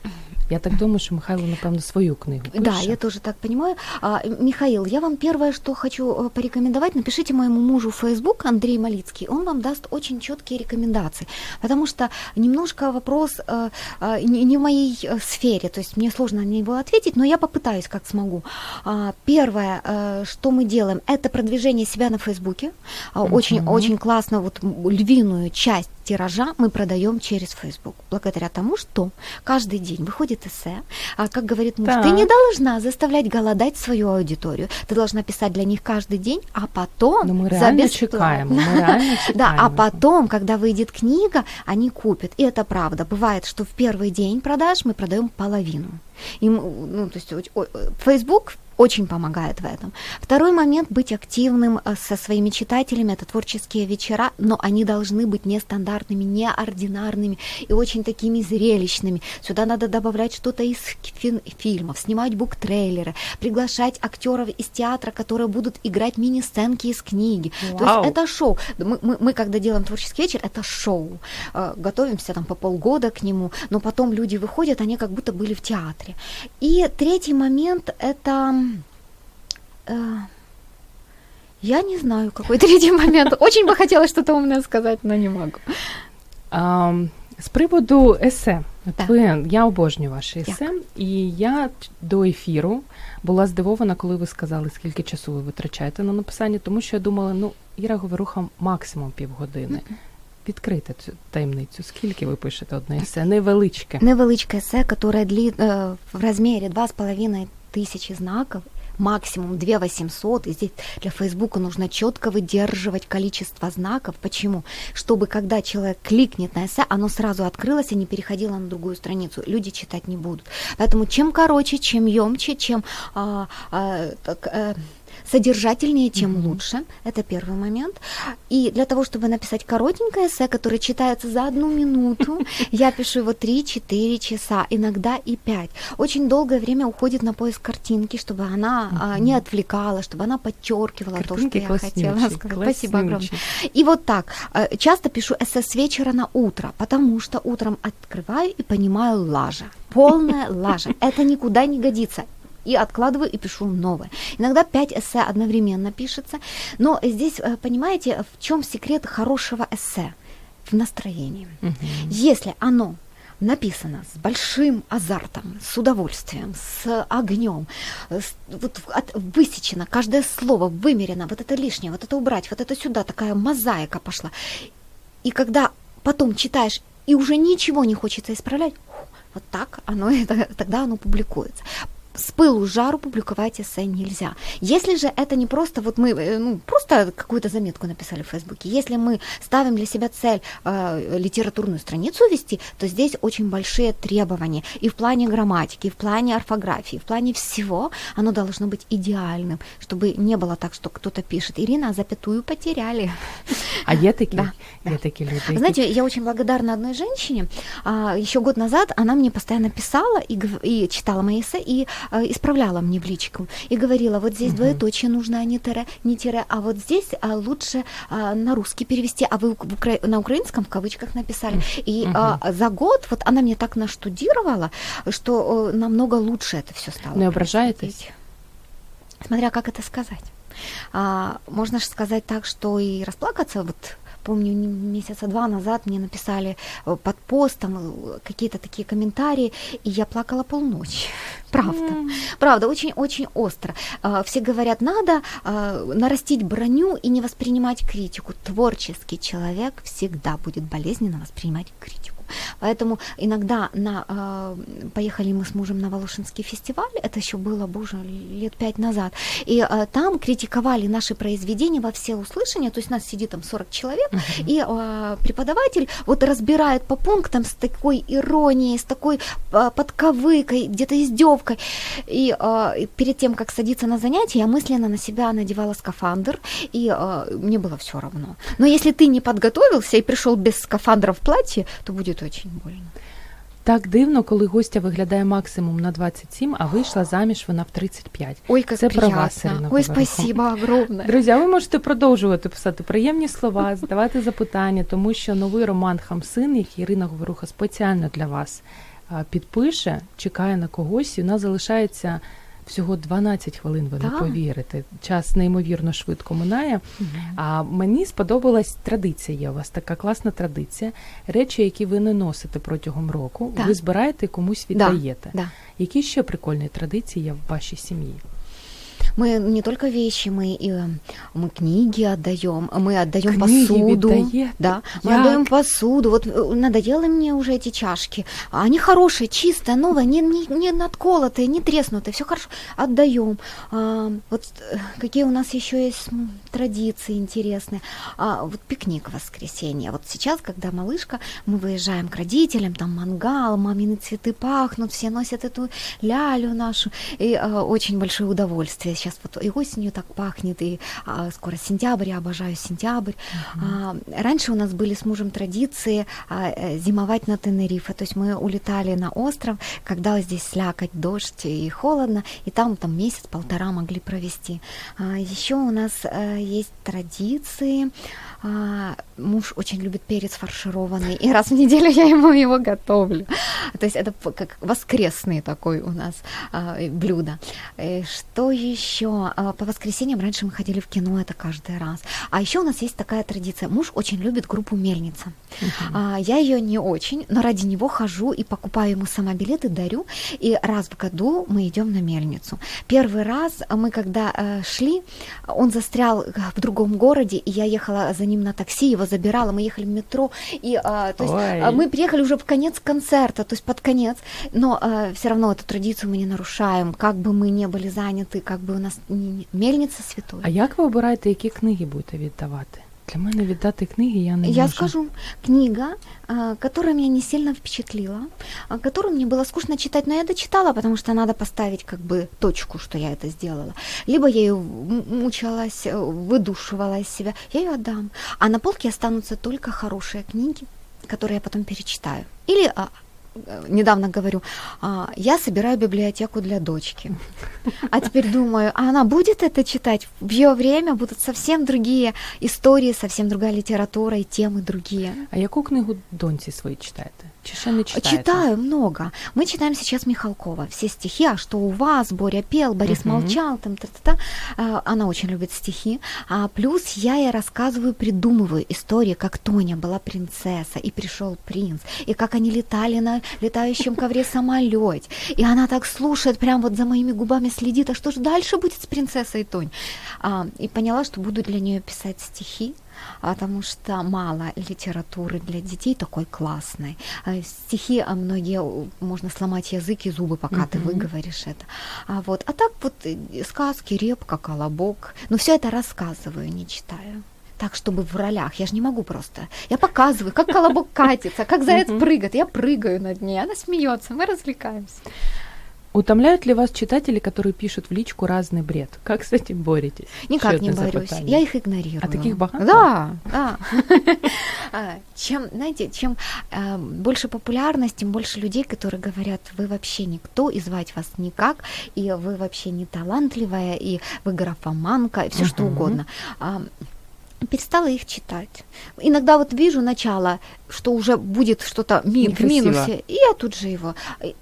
Я так думаю, что Михайло, напевно, свою книгу пише. Да, я тоже так понимаю. А, Михаил, я вам первое, что хочу э, порекомендовать, напишите моему мужу в Facebook, Андрей Малицкий, он вам даст очень четкие рекомендации, потому что немножко вопрос э, э, не в моей сфере, то есть мне сложно на него ответить, но я попытаюсь, как смогу. А, первое, что мы делаем, это продвижение себя на Фейсбуке. Очень-очень uh-huh. классно, вот львиную часть тиража мы продаем через Facebook, благодаря тому, что каждый день выходит эссе, а как говорит муж, так. ты не должна заставлять голодать свою аудиторию, ты должна писать для них каждый день, а потом Но мы реально чекаем, мы реально чекаем. Да, а потом, когда выйдет книга, они купят, и это правда. Бывает, что в первый день продаж мы продаем половину. И, ну, то есть Facebook очень помогает в этом. Второй момент – быть активным э, со своими читателями, это творческие вечера, но они должны быть нестандартными, неординарными и очень такими зрелищными. Сюда надо добавлять что-то из фильмов, снимать буктрейлеры, приглашать актеров из театра, которые будут играть мини-сценки из книги. Вау. То есть это шоу. Мы, мы, мы, когда делаем творческий вечер, это шоу. Э, готовимся там по полгода к нему, но потом люди выходят, они как будто были в театре. И третий момент – это я не знаю, какой третий момент. Очень бы хотелось что-то умное сказать, но не могу. З приводу есе, От ви, я обожнюю ваші есе, і я до ефіру була здивована, коли ви сказали, скільки часу ви витрачаєте на написання, тому що я думала, ну, Іра Говоруха максимум півгодини. Відкрити цю таємницю. Скільки ви пишете одне есе? Невеличке. Невеличке есе, яке длит, э, в розмірі 2,5 тисячі знаків, максимум 2 800, и здесь для Фейсбука нужно четко выдерживать количество знаков. Почему? Чтобы когда человек кликнет на эссе, оно сразу открылось и не переходило на другую страницу. Люди читать не будут. Поэтому чем короче, чем емче, чем а, а, так, а, содержательнее, тем mm-hmm. лучше. Это первый момент. И для того, чтобы написать коротенькое эссе, которое читается за одну минуту, я пишу его 3-4 часа, иногда и 5. Очень долгое время уходит на поиск картинки, чтобы она mm-hmm. не отвлекала, чтобы она подчеркивала Картинки то, что я хотела сказать. Спасибо огромное. И вот так. Э, часто пишу эссе с вечера на утро, потому что утром открываю и понимаю лажа. Полная лажа. Это никуда не годится и откладываю и пишу новое. Иногда 5 эссе одновременно пишется, но здесь, э, понимаете, в чем секрет хорошего эссе? В настроении. Угу. Если оно написано с большим азартом, с удовольствием, с огнем, с, вот, от, высечено, каждое слово вымерено, вот это лишнее, вот это убрать, вот это сюда, такая мозаика пошла. И когда потом читаешь, и уже ничего не хочется исправлять, вот так оно, это, тогда оно публикуется с пылу жару публиковать эссе нельзя. Если же это не просто, вот мы э, ну, просто какую-то заметку написали в Фейсбуке, если мы ставим для себя цель э, литературную страницу вести, то здесь очень большие требования и в плане грамматики, и в плане орфографии, в плане всего оно должно быть идеальным, чтобы не было так, что кто-то пишет, Ирина, а запятую потеряли. А я такие? Да, я такие люди. Знаете, я очень благодарна одной женщине. А, еще год назад она мне постоянно писала и, и читала мои эссе, и исправляла мне в личку и говорила, вот здесь угу. двоеточие нужно, а не тире, не тире, а вот здесь а, лучше а, на русский перевести, а вы укра... на украинском в кавычках написали. И угу. а, за год вот она мне так наштудировала, что а, намного лучше это все стало. Не ображаетесь? Смотря как это сказать. А, можно же сказать так, что и расплакаться вот помню, месяца два назад мне написали э, под постом э, какие-то такие комментарии, и я плакала полночи. Правда. Mm. Правда, очень-очень остро. А, все говорят, надо а, нарастить броню и не воспринимать критику. Творческий человек всегда будет болезненно воспринимать критику. Поэтому иногда на, э, поехали мы с мужем на Волошинский фестиваль, это еще было, боже, лет пять назад, и э, там критиковали наши произведения во все услышания, то есть нас сидит там 40 человек, uh-huh. и э, преподаватель вот разбирает по пунктам с такой иронией, с такой э, подковыкой, где-то издевкой, и э, перед тем, как садиться на занятия, я мысленно на себя надевала скафандр, и э, мне было все равно. Но если ты не подготовился и пришел без скафандра в платье, то будет очень больно. Так дивно, коли гостя виглядає максимум на 27, а вийшла заміж вона в 35. Ой, як Це приятно. про вас, Ірина Ой, спасибо огромне. Друзі, ви можете продовжувати писати приємні слова, задавати запитання, тому що новий роман Хамсин, який Ірина Говоруха спеціально для вас підпише, чекає на когось, і у нас залишається всього 12 хвилин. Ви не повірите. Час неймовірно швидко минає. Угу. А мені сподобалась традиція. Є у вас така класна традиція. Речі, які ви не носите протягом року, так. ви збираєте комусь віддаєте. Да. Які ще прикольні традиції є в вашій сім'ї? Мы не только вещи, мы и мы книги отдаем, мы отдаем посуду. Віддає? Да, мы Як? отдаем посуду. Вот э, надоели мне уже эти чашки. Они хорошие, чистые, новые, не, не, не надколотые, не треснутые, все хорошо. Отдаем. А, вот э, какие у нас еще есть традиции интересные. А, вот пикник в воскресенье. Вот сейчас, когда малышка, мы выезжаем к родителям, там мангал, мамины цветы пахнут, все носят эту лялю нашу. И а, очень большое удовольствие сейчас вот и осенью так пахнет, и а, скоро сентябрь, я обожаю сентябрь. Uh-huh. А, раньше у нас были с мужем традиции а, э, зимовать на Тенерифе, то есть мы улетали на остров, когда здесь слякоть, дождь и холодно, и там там месяц-полтора могли провести. А, еще у нас а, есть традиции, а, муж очень любит перец фаршированный, и раз в неделю я ему его готовлю. То есть это как воскресный такой у нас а, блюдо. И что еще? А, по воскресеньям раньше мы ходили в кино, это каждый раз. А еще у нас есть такая традиция. Муж очень любит группу Мельница. Uh-huh. А, я ее не очень, но ради него хожу и покупаю ему сама билеты, дарю. И раз в году мы идем на Мельницу. Первый раз мы когда э, шли, он застрял в другом городе, и я ехала за ним на такси, его забирала, мы ехали в метро, и а, то есть а, мы приехали уже в конец концерта, то есть под конец, но а, все равно эту традицию мы не нарушаем, как бы мы не были заняты, как бы у нас не, мельница святой. А як ви обираєте, які книги будете віддавати? Для мене віддати книги я не Я можу. скажу, книга, которая меня не сильно впечатлила, которую мне было скучно читать, но я дочитала, потому что надо поставить как бы точку, что я это сделала. Либо я ее мучалась, выдушивала из себя, я ее отдам. А на полке останутся только хорошие книги, которые я потом перечитаю. Или Э, недавно говорю, а, я собираю библиотеку для дочки. А теперь думаю, а она будет это читать? В ее время будут совсем другие истории, совсем другая литература и темы другие. А яку книгу доньці свої читаєте? Чи ще не читаєте? Читаю много. Мы читаем сейчас Михалкова. Все стихи, а что у вас, Боря пел, Борис uh-huh. молчал, там, та та та Она очень любит стихи. А плюс я ей рассказываю, придумываю истории, как Тоня была принцесса, и пришел принц, и как они летали на летающем ковре самолете. И она так слушает, прям вот за моими губами следит, а что же дальше будет с принцессой Тонь? А, и поняла, что буду для нее писать стихи, потому что мало литературы для детей такой классной. А стихи, а многие можно сломать язык и зубы, пока mm-hmm. ты выговоришь это. А вот, а так вот э, сказки, репка, колобок. Но все это рассказываю, не читаю так, чтобы в ролях. Я же не могу просто. Я показываю, как колобок катится, как заяц прыгает. Я прыгаю над ней, она смеется, мы развлекаемся. Утомляют ли вас читатели, которые пишут в личку разный бред? Как с этим боретесь? Никак не борюсь. Я их игнорирую. А таких богато? Да, да. А, чем, знаете, чем э, больше популярность, тем больше людей, которые говорят, вы вообще никто, и звать вас никак, и вы вообще не талантливая, и вы графоманка, и все что угодно перестала их читать. Иногда вот вижу начало, что уже будет что-то ми- в минусе, и я тут же его э,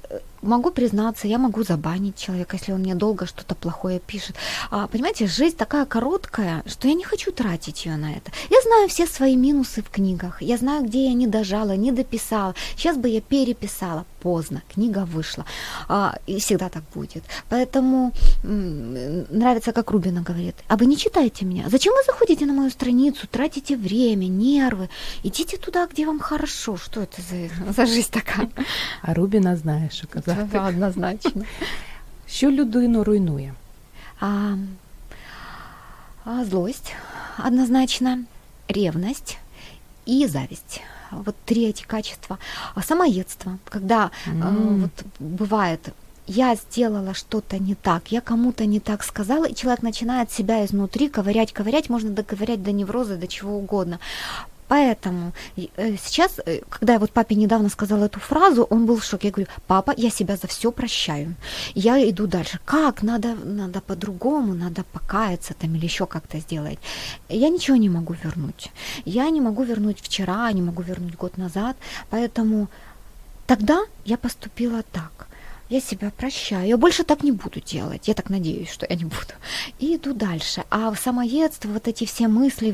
могу признаться, я могу забанить человека, если он мне долго что-то плохое пишет. А, понимаете, жизнь такая короткая, что я не хочу тратить ее на это. Я знаю все свои минусы в книгах, я знаю, где я не дожала, не дописала. Сейчас бы я переписала. Поздно, книга вышла. А, и всегда так будет. Поэтому нравится, как Рубина говорит, а вы не читаете меня? Зачем вы заходите на мою страницу, тратите время, нервы? Идите туда, где вам хорошо. Что это за, за жизнь такая? А Рубина знаешь, оказалось. Так, однозначно. Що людину руйнує? А, а, злость, однозначно, ревность и зависть. Вот три эти качества. А самоедство, когда mm. э, вот бывает я сделала что-то не так, я кому-то не так сказала, и человек начинает себя изнутри ковырять, ковырять, можно доковырять до невроза, до чего угодно. Поэтому э, сейчас, э, когда я вот папе недавно сказала эту фразу, он был в шоке. Я говорю, папа, я себя за все прощаю. Я иду дальше. Как? Надо, надо по-другому, надо покаяться там или еще как-то сделать. Я ничего не могу вернуть. Я не могу вернуть вчера, не могу вернуть год назад. Поэтому тогда я поступила так. Я себя прощаю. Я больше так не буду делать. Я так надеюсь, что я не буду. И иду дальше. А самоедство, вот эти все мысли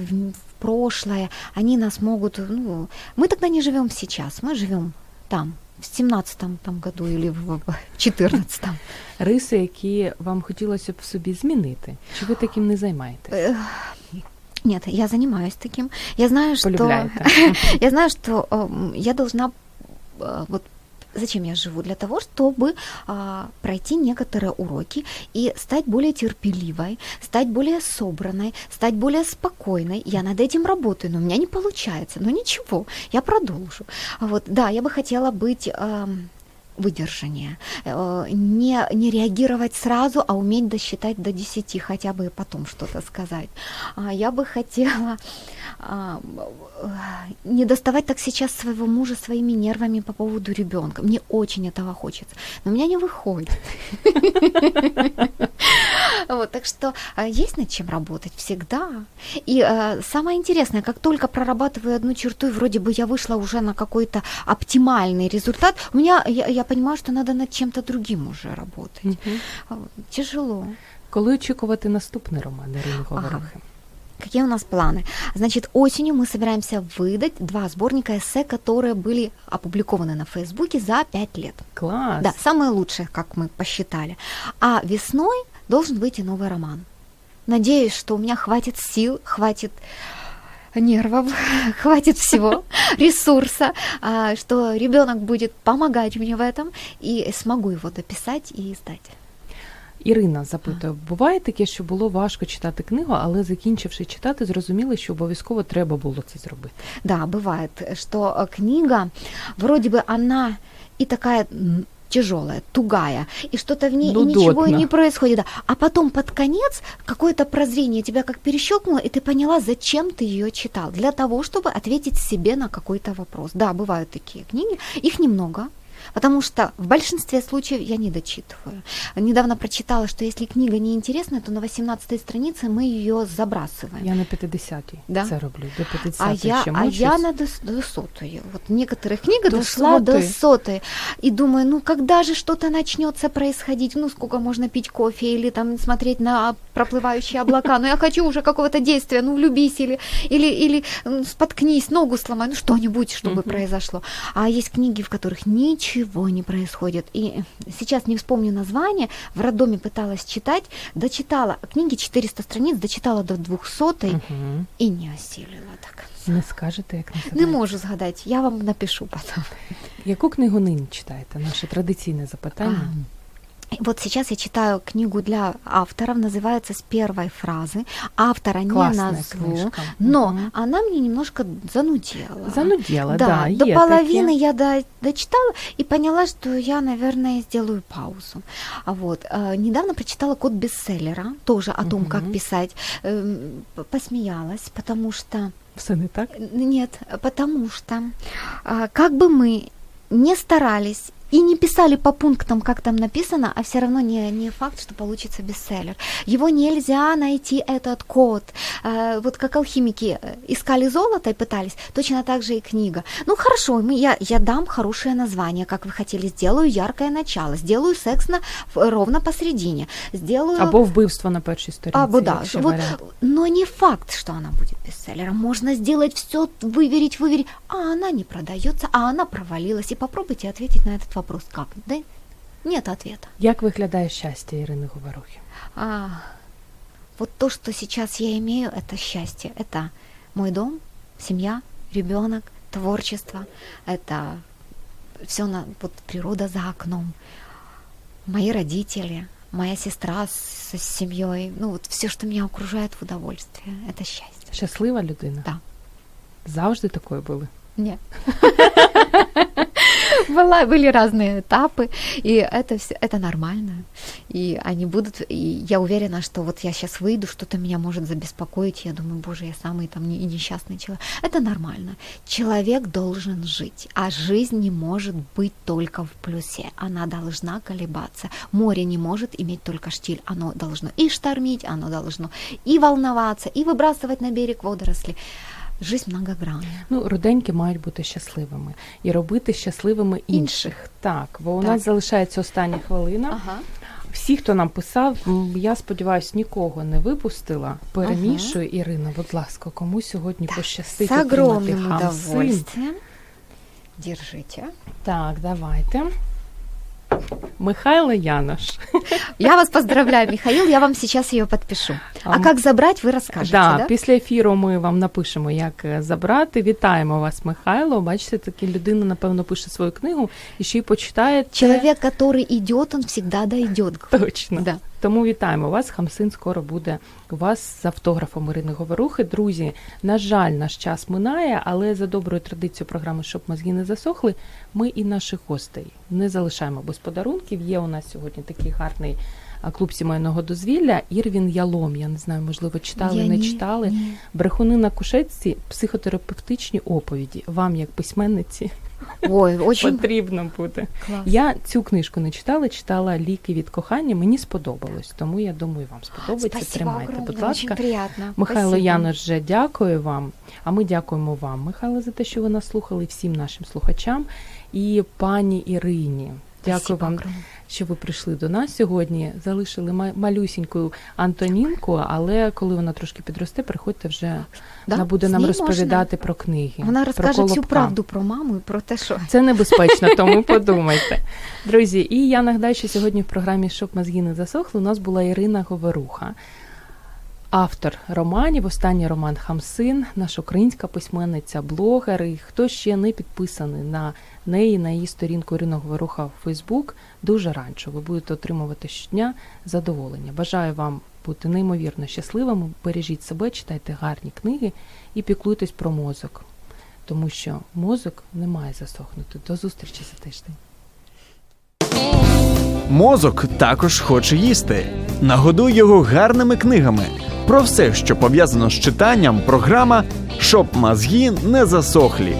прошлое, они нас могут... Ну, мы тогда не живем сейчас, мы живем там, в 17-му там году или в 14-му. Риси, які вам хотілося б в собі змінити? Чи ви таким не займаєтесь? Нет, я занимаюсь таким. Я знаю, что я знаю, что э, я должна э, вот зачем я живу? Для того, чтобы а, пройти некоторые уроки и стать более терпеливой, стать более собранной, стать более спокойной. Я над этим работаю, но у меня не получается. Но ничего, я продолжу. Вот, да, я бы хотела быть... А, выдержание, э, не, не реагировать сразу, а уметь досчитать до 10, хотя бы потом что-то сказать. А я бы хотела не доставать так сейчас своего мужа своими нервами по поводу ребенка. Мне очень этого хочется, но у меня не выходит. Вот, так что а, есть над чем работать всегда. И а, самое интересное, как только прорабатываю одну черту, и вроде бы я вышла уже на какой-то оптимальный результат, у меня я, понимаю, что надо над чем-то другим уже работать. Тяжело. Коли очікувати наступний роман Ірини Говорухи? Ага. Какие у нас планы? Значит, осенью мы собираемся выдать два сборника эссе, которые были опубликованы на Фейсбуке за пять лет. Класс! Да, самые лучшие, как мы посчитали. А весной должен выйти новый роман. Надеюсь, что у меня хватит сил, хватит нервов, хватит всего, ресурса, а, что ребенок будет помогать мне в этом, и смогу его дописать и издать. Ірина запитує, буває таке, що було важко читати книгу, але закінчивши читати, зрозуміли, що обов'язково треба було це зробити. Да, бывает, что книга, вроде бы она и такая тяжелая, тугая, и что-то в ней и ничего не происходит. Да. А потом под конец какое-то прозрение тебя как перещелкнуло, и ты поняла, зачем ты ее читал. Для того, чтобы ответить себе на какой-то вопрос. Да, бывают такие книги, их немного, потому что в большинстве случаев я не дочитываю. Недавно прочитала, что если книга неинтересная, то на 18 странице мы ее забрасываем. Я на 50-й да? це роблю, до 50 а я, а я на до, до сотой. Вот некоторых книга до дошла сотой. до сотой. И думаю, ну когда же что-то начнется происходить? Ну сколько можно пить кофе или там смотреть на проплывающие облака? Ну я хочу уже какого-то действия, ну влюбись или, или, или споткнись, ногу сломай, ну что-нибудь, чтобы произошло. А есть книги, в которых ничего ничего не происходит. И сейчас не вспомню название, в роддоме пыталась читать, дочитала, книги 400 страниц, дочитала до 200 угу. и не осилила так. Не скажете, як називається? Не можу згадати, я вам напишу потім. Яку книгу нині читаєте? Наше традиційне запитання. А. Вот сейчас я читаю книгу для авторов, называется «С первой фразы». Автора Классная не назову, книжка. но угу. она мне немножко занудела. Занудела, да. да до половины такие. я до, дочитала и поняла, что я, наверное, сделаю паузу. А вот. Э, недавно прочитала «Код бестселлера», тоже о том, угу. как писать. Э, посмеялась, потому что... Все не так? Нет, потому что э, как бы мы не старались и не писали по пунктам, как там написано, а все равно не, не факт, что получится бестселлер. Его нельзя найти, этот код. Э, вот как алхимики э, искали золото и пытались, точно так же и книга. Ну хорошо, мы, я, я дам хорошее название, как вы хотели, сделаю яркое начало, сделаю секс на, ровно посередине, сделаю... Або вбивство на першей сторінці. Або да, вот, но не факт, что она будет бестселлером. Можно сделать все, выверить, выверить, а она не продается, а она провалилась. И попробуйте ответить на этот вопрос как? Да? Нет ответа. Як виглядає щастя Ірини Говорухи? А, вот то, что сейчас я имею, это счастье. Это мой дом, семья, ребенок, творчество. Это все на вот природа за окном. Мои родители, моя сестра с, с семьей. Ну вот все, что меня окружает в удовольствие. Это счастье. Щаслива людина? Да. Завжди такою були? Нет. Была, были разные этапы, и это все, это нормально. И они будут, и я уверена, что вот я сейчас выйду, что-то меня может забеспокоить, я думаю, боже, я самый там не, несчастный человек. Это нормально. Человек должен жить, а жизнь не может быть только в плюсе. Она должна колебаться. Море не может иметь только штиль, оно должно и штормить, оно должно и волноваться, и выбрасывать на берег водоросли Жизнь многогранна. Ну, руденьки мають бути щасливими і робити щасливими інших. Інших. Так, бо у Так. нас залишається остання хвилина. Ага. Всі, хто нам писав, я сподіваюся, нікого не випустила. Перемішую, Ірина, будь ласка, кому сьогодні пощастить С отримати огромным хамсин? удовольствием. Держите. Так, давайте. Михайло Янош. Я вас поздравляю, Михаил, я вам сейчас ее подпишу. А, А, как забрать, вы расскажете, Да, да? після ефіру ми вам напишемо, як е, забрати. Вітаємо вас, Михайло. Бачите, такі людина, напевно, пише свою книгу і ще й почитає. Человек, который идет, он всегда дойдет. Точно. Да. Тому вітаємо вас. Хамсин скоро буде у вас з автографом Ірини Говорухи. Друзі, на жаль, наш час минає, але за доброю традицією програми, щоб мозги не засохли, ми і наших гостей не залишаємо без подарунків. Є у нас сьогодні такий гарний клуб сімейного дозвілля. Ірвін Ялом. Я не знаю, можливо, читали, Я не ні, читали. ні. Брехуни на кушетці, психотерапевтичні оповіді. Вам, як письменниці, Ой, очень потрібно буде. Клас. Я цю книжку не читала, читала ліки від кохання. Мені сподобалось, тому я думаю, вам сподобається. Спасибо Тримайте, огромне. будь очень ласка. приятно. Михайло. Янош, вже дякую вам. А ми дякуємо вам, Михайло, за те, що ви нас слухали, всім нашим слухачам і пані Ірині. Дякую Спасибо вам, що ви прийшли до нас сьогодні. Залишили малюсіньку Антонінку, але коли вона трошки підросте, приходьте вже Да? вона буде нам розповідати про книги. Вона розкаже всю Колобка. правду про маму і про те, що Це небезпечно, тому подумайте. Друзі, і я нагадаю, що сьогодні в програмі Щоб мозги не засохли у нас була Ірина Говоруха, автор романів. Останній роман Хамсин, наша українська письменниця, блогер. І хто ще не підписаний на неї, на її сторінку Ірина Говоруха в Фейсбук, дуже раджу. Ви будете отримувати щодня задоволення. Бажаю вам бути неймовірно щасливими. Бережіть себе, читайте гарні книги і піклуйтесь про мозок тому що мозок не має засохнути. До зустрічі за тиждень. Мозок також хоче їсти. Нагодуй його гарними книгами. Про все, що пов'язано з читанням, програма Щоб мозги не засохлі.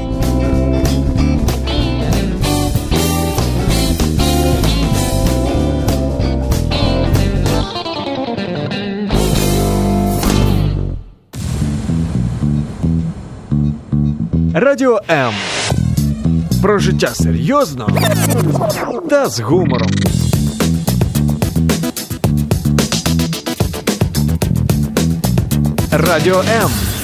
Радіо М. Про життя серйозно та з гумором. Радіо М.